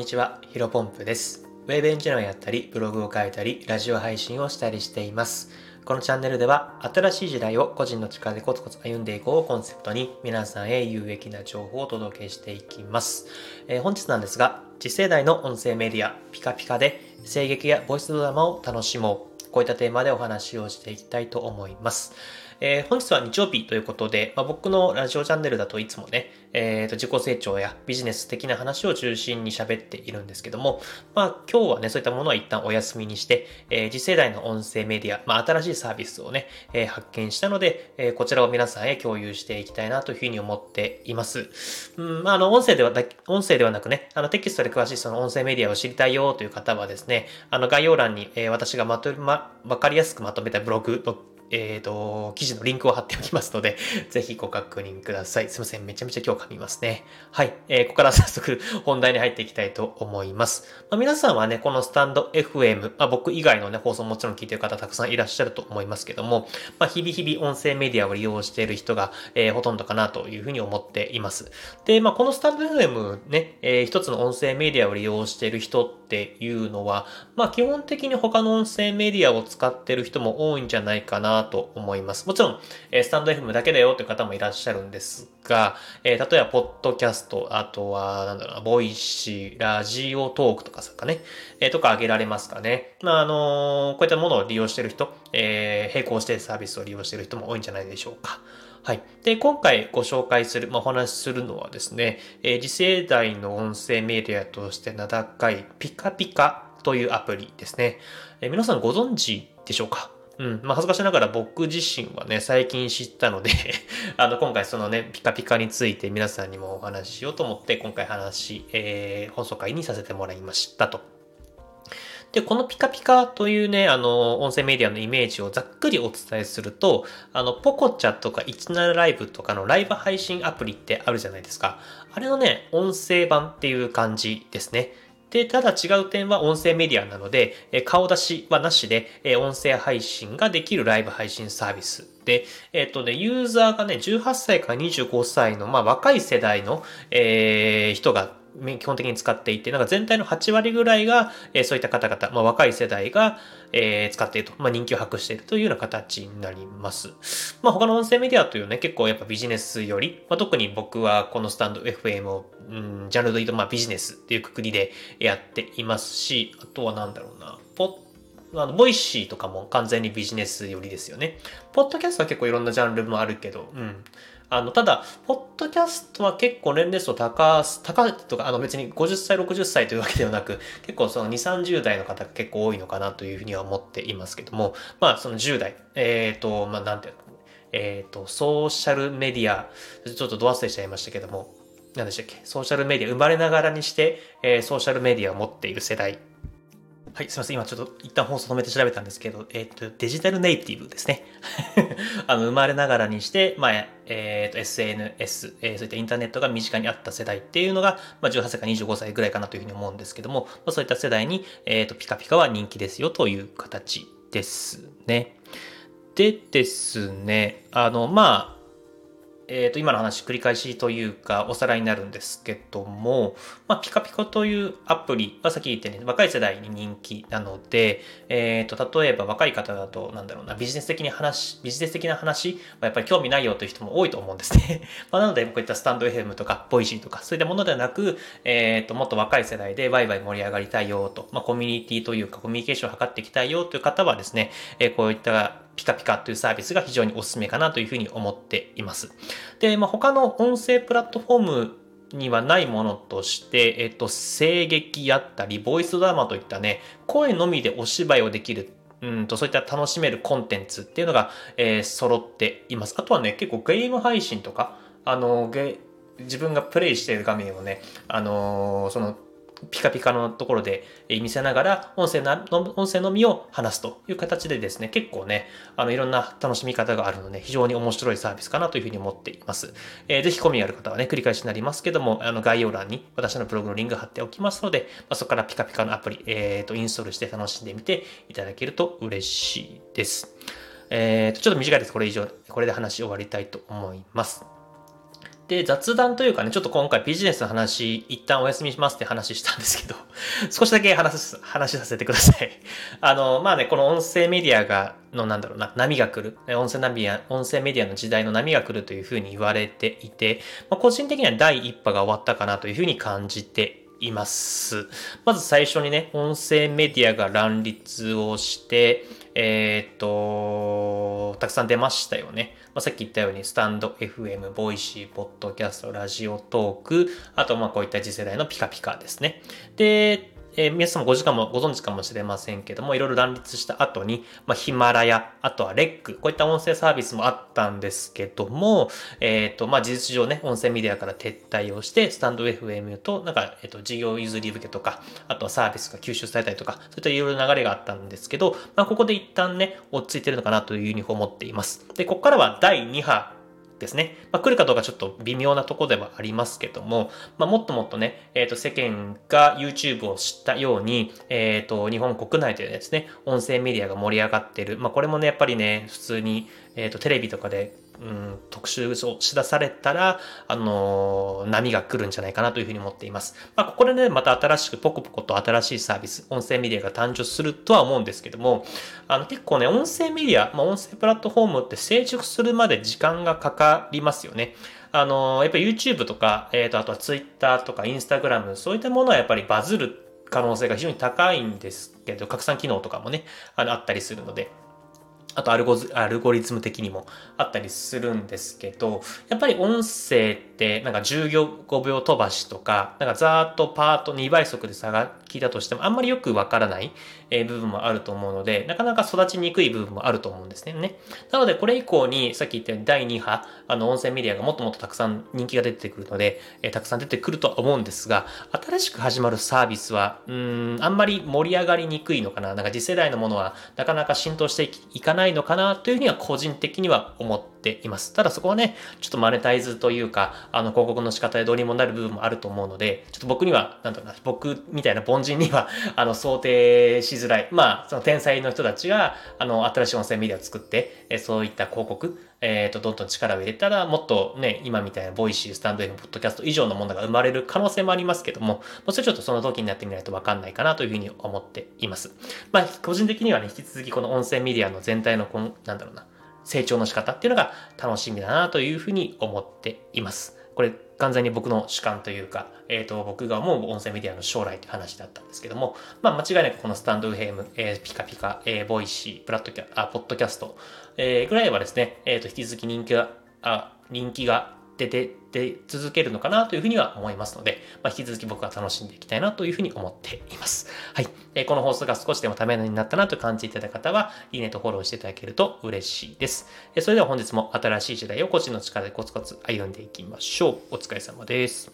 にちは、ヒロポンプです。ウェブエンジニアをやったり、ブログを書いたり、ラジオ配信をしたりしています。このチャンネルでは、新しい時代を個人の力でコツコツ歩んでいこうをコンセプトに、皆さんへ有益な情報をお届けしていきます。えー本日なんですが、次世代の音声メディア、ピカピカで、声劇やボイスドラマを楽しもう。こういったテーマでお話をしていきたいと思います。えー本日は日曜日ということで、まあ、僕のラジオチャンネルだといつもね、えーと自己成長やビジネス的な話を中心に喋っているんですけども、まあ今日はね、そういったものは一旦お休みにして、えー次世代の音声メディア、まあ新しいサービスをね、えー発見したので、えーこちらを皆さんへ共有していきたいなというふうに思っています。うん、まああの、音声ではだ、音声ではなくね、あのテキストで詳しいその音声メディアを知りたいよという方はですね、あの概要欄に、えー私がまとめ、ま、わかりやすくまとめたブログえっ、と、記事のリンクを貼っておきますので、ぜひご確認ください。すいません。めちゃめちゃ今日噛みますね。はい。えーここから早速本題に入っていきたいと思います。まあ、皆さんはね、このスタンド FM、まあ、僕以外のね、放送もちろん聞いてる方たくさんいらっしゃると思いますけども、まあ、日々日々音声メディアを利用している人が、えーほとんどかなというふうに思っています。で、まあ、このスタンド FM ね、えー一つの音声メディアを利用している人ってっていうのは、まあ、基本的に他の音声メディアを使ってる人も多いんじゃないかなと思います。もちろん、えスタンド FM だけだよという方もいらっしゃるんですが、えー例えば、ポッドキャスト、あとは、なんだろうな、ボイシー、ラジオトークとかですかね、えーとか挙げられますかね。まあ、あのーこういったものを利用してる人、え並行してサービスを利用してる人も多いんじゃないでしょうか。はい。で、今回ご紹介する、まあ、お話しするのはですね、えー次世代の音声メディアとして名高いピカピカというアプリですね。えー皆さんご存知でしょうか？うん。まあ、恥ずかしながら僕自身はね、最近知ったので、あの、今回そのね、ピカピカについて皆さんにもお話ししようと思って、今回話、えー放送会にさせてもらいましたと。で、このピカピカというね、あの、音声メディアのイメージをざっくりお伝えすると、あの、ポコチャとか17ライブとかのライブ配信アプリってあるじゃないですか。あれのね、音声版っていう感じですね。で、ただ違う点は音声メディアなので、え顔出しはなしで、え音声配信ができるライブ配信サービスで、えっ、とね、ユーザーがね、18歳から25歳の、まあ、若い世代の、えー人が基本的に使っていて、なんか全体の8割ぐらいが、えーそういった方々、まあ、若い世代が、えー使っていると、まあ、人気を博しているというような形になります。まあ、他の音声メディアというね、結構やっぱビジネスより、まあ、特に僕はこのスタンド FM を、うん、ジャンルで言うと、まあ、ビジネスっていうくくりでやっていますし、あとはなんだろうな、ポッあの、ボイシーとかも完全にビジネス寄りですよね。ポッドキャストは結構いろんなジャンルもあるけど、うん。あの、ただ、ポッドキャストは結構年齢層高、高いとか、あの別に50歳、60歳というわけではなく、結構その2、30代の方が結構多いのかなというふうには思っていますけども、まあその10代、えっ、と、まあなんていうの、えっ、と、ソーシャルメディア、ちょっとど忘れしちゃいましたけども、何でしたっけ？ソーシャルメディア、生まれながらにして、えーソーシャルメディアを持っている世代。はい、すみません。今ちょっと一旦放送止めて調べたんですけど、えっ、と、デジタルネイティブですね。あの、生まれながらにして、まあ、えっ、と、SNS、えーそういったインターネットが身近にあった世代っていうのが、まあ、18歳から25歳ぐらいかなというふうに思うんですけども、まあ、そういった世代に、えっ、と、ピカピカは人気ですよという形ですね。でですね、あの、まあ、えー、と今の話繰り返しというかおさらいになるんですけども、まあ、ピカピカというアプリはさっき言ったように若い世代に人気なので、えー、と例えば若い方だとなんだろうなビジネス的に話ビジネス的な話はやっぱり興味ないよという人も多いと思うんですね。まあなのでこういったスタンド FM とかボイシーとかそういったものではなく、えー、ともっと若い世代でワイワイ盛り上がりたいよと、まあ、コミュニティというかコミュニケーションを図っていきたいよという方はですね、えこういったピカピカというサービスが非常におすすめかなというふうに思っています。で、まあ、他の音声プラットフォームにはないものとして、えっと、声劇やったり、ボイスドラマといったね、声のみでお芝居をできる、うんと、そういった楽しめるコンテンツっていうのが、えー揃っています。あとはね、結構ゲーム配信とか、あの、ゲ自分がプレイしている画面をね、あのーその、ピカピカのところで見せながら音声の音声のみを話すという形でですね結構ねあのいろんな楽しみ方があるので非常に面白いサービスかなというふうに思っています、えーぜひ興味ある方はね繰り返しになりますけどもあの概要欄に私のブログのリンク貼っておきますので、まあ、そこからピカピカのアプリ、えーとインストールして楽しんでみていただけると嬉しいです。えーとちょっと短いです。これ以上これで話終わりたいと思います。で、雑談というかね、ちょっと今回ビジネスの話、一旦お休みしますって話したんですけど、少しだけ話す、話させてください。あの、まあね、この音声メディアが、のなんだろうな、波が来る。音声ナビや、音声メディアの時代の波が来るというふうに言われていて、まあ、個人的には第一波が終わったかなというふうに感じています。まず最初にね、音声メディアが乱立をして、えー、っと、たくさん出ましたよね。まあ、さっき言ったように、スタンド FM、ボイシー、ポッドキャスト、ラジオトーク、あと、まあ、こういった次世代のピカピカですね。で、えー、皆さんもご時間もご存知かもしれませんけども、いろいろ乱立した後に、まあ、ヒマラヤ、あとはレック、こういった音声サービスもあったんですけども、えっ、ー、と、まあ、事実上ね、音声メディアから撤退をして、スタンド FM と、なんか、えっ、ー、と、事業譲り受けとか、あとはサービスが吸収されたりとか、そういったいろいろ流れがあったんですけど、まあ、ここで一旦ね、落ち着いてるのかなというふうに思っています。で、ここからは第2波ですね。まあ、来るかどうかちょっと微妙なとこではありますけども、まあ、もっともっとね、えっ、ー、と、世間が YouTube を知ったように、えっ、ー、と、日本国内でですね、音声メディアが盛り上がってる。まあ、これもね、やっぱりね、普通に、えっ、ー、と、テレビとかでうん、特集をしだされたら、あのー、波が来るんじゃないかなというふうに思っています。まあ、ここでね、また新しくポコポコと新しいサービス、音声メディアが誕生するとは思うんですけども、あの、結構ね、音声メディア、まあ、音声プラットフォームって成熟するまで時間がかかりますよね。あのー、やっぱり YouTube とか、えっ、ー、と、あとは Twitter とか Instagram、そういったものはやっぱりバズる可能性が非常に高いんですけど、拡散機能とかもね、あの、あったりするので、あとアルゴアルゴリズム的にもあったりするんですけど、やっぱり音声ってなんか15秒飛ばしとか、なんかざーっとパート2倍速で差が聞いたとしてもあんまりよくわからない部分もあると思うので、なかなか育ちにくい部分もあると思うんですね。なのでこれ以降にさっき言ったように第2波、あの音声メディアがもっともっとたくさん人気が出てくるので、えたくさん出てくるとは思うんですが、新しく始まるサービスは、うん、あんまり盛り上がりにくいのかな。なんか次世代のものはなかなか浸透していかないないのかなというふうには個人的には思っています。ただそこはね、ちょっとマネタイズというか、あの広告の仕方でどうにもなる部分もあると思うので、ちょっと僕には、なんだろうな、僕みたいな凡人には、あの、想定しづらい。まあ、その天才の人たちが、あの、新しい音声メディアを作って、えそういった広告、えっ、ー、と、どんどん力を入れたら、もっとね、今みたいな Voicy、スタンド FM、ポッドキャスト以上のものが生まれる可能性もありますけども、もうそれちょっとその時になってみないとわかんないかなというふうに思っています。まあ、個人的にはね、引き続きこの音声メディアの全体のこの、なんだろうな、成長の仕方っていうのが楽しみだなというふうに思っています。これ完全に僕の主観というか、えっ、ー、と、僕が思う音声メディアの将来という話だったんですけども、まあ、間違いなくこのスタンド FM、えー、ピカピカ、えー、 Voicy、プラットキャ、あ、ポッドキャスト、えー、ぐらいはですね、えっ、ー、と、引き続き人気が、あ、人気が出て、出続けるのかなというふうには思いますので、まあ、引き続き僕は楽しんでいきたいなというふうに思っています。はい。えー、この放送が少しでもためになったなと感じていただいた方は、いいねとフォローしていただけると嬉しいです。えー、それでは本日も新しい時代を個人の力でコツコツ歩んでいきましょう。お疲れ様です。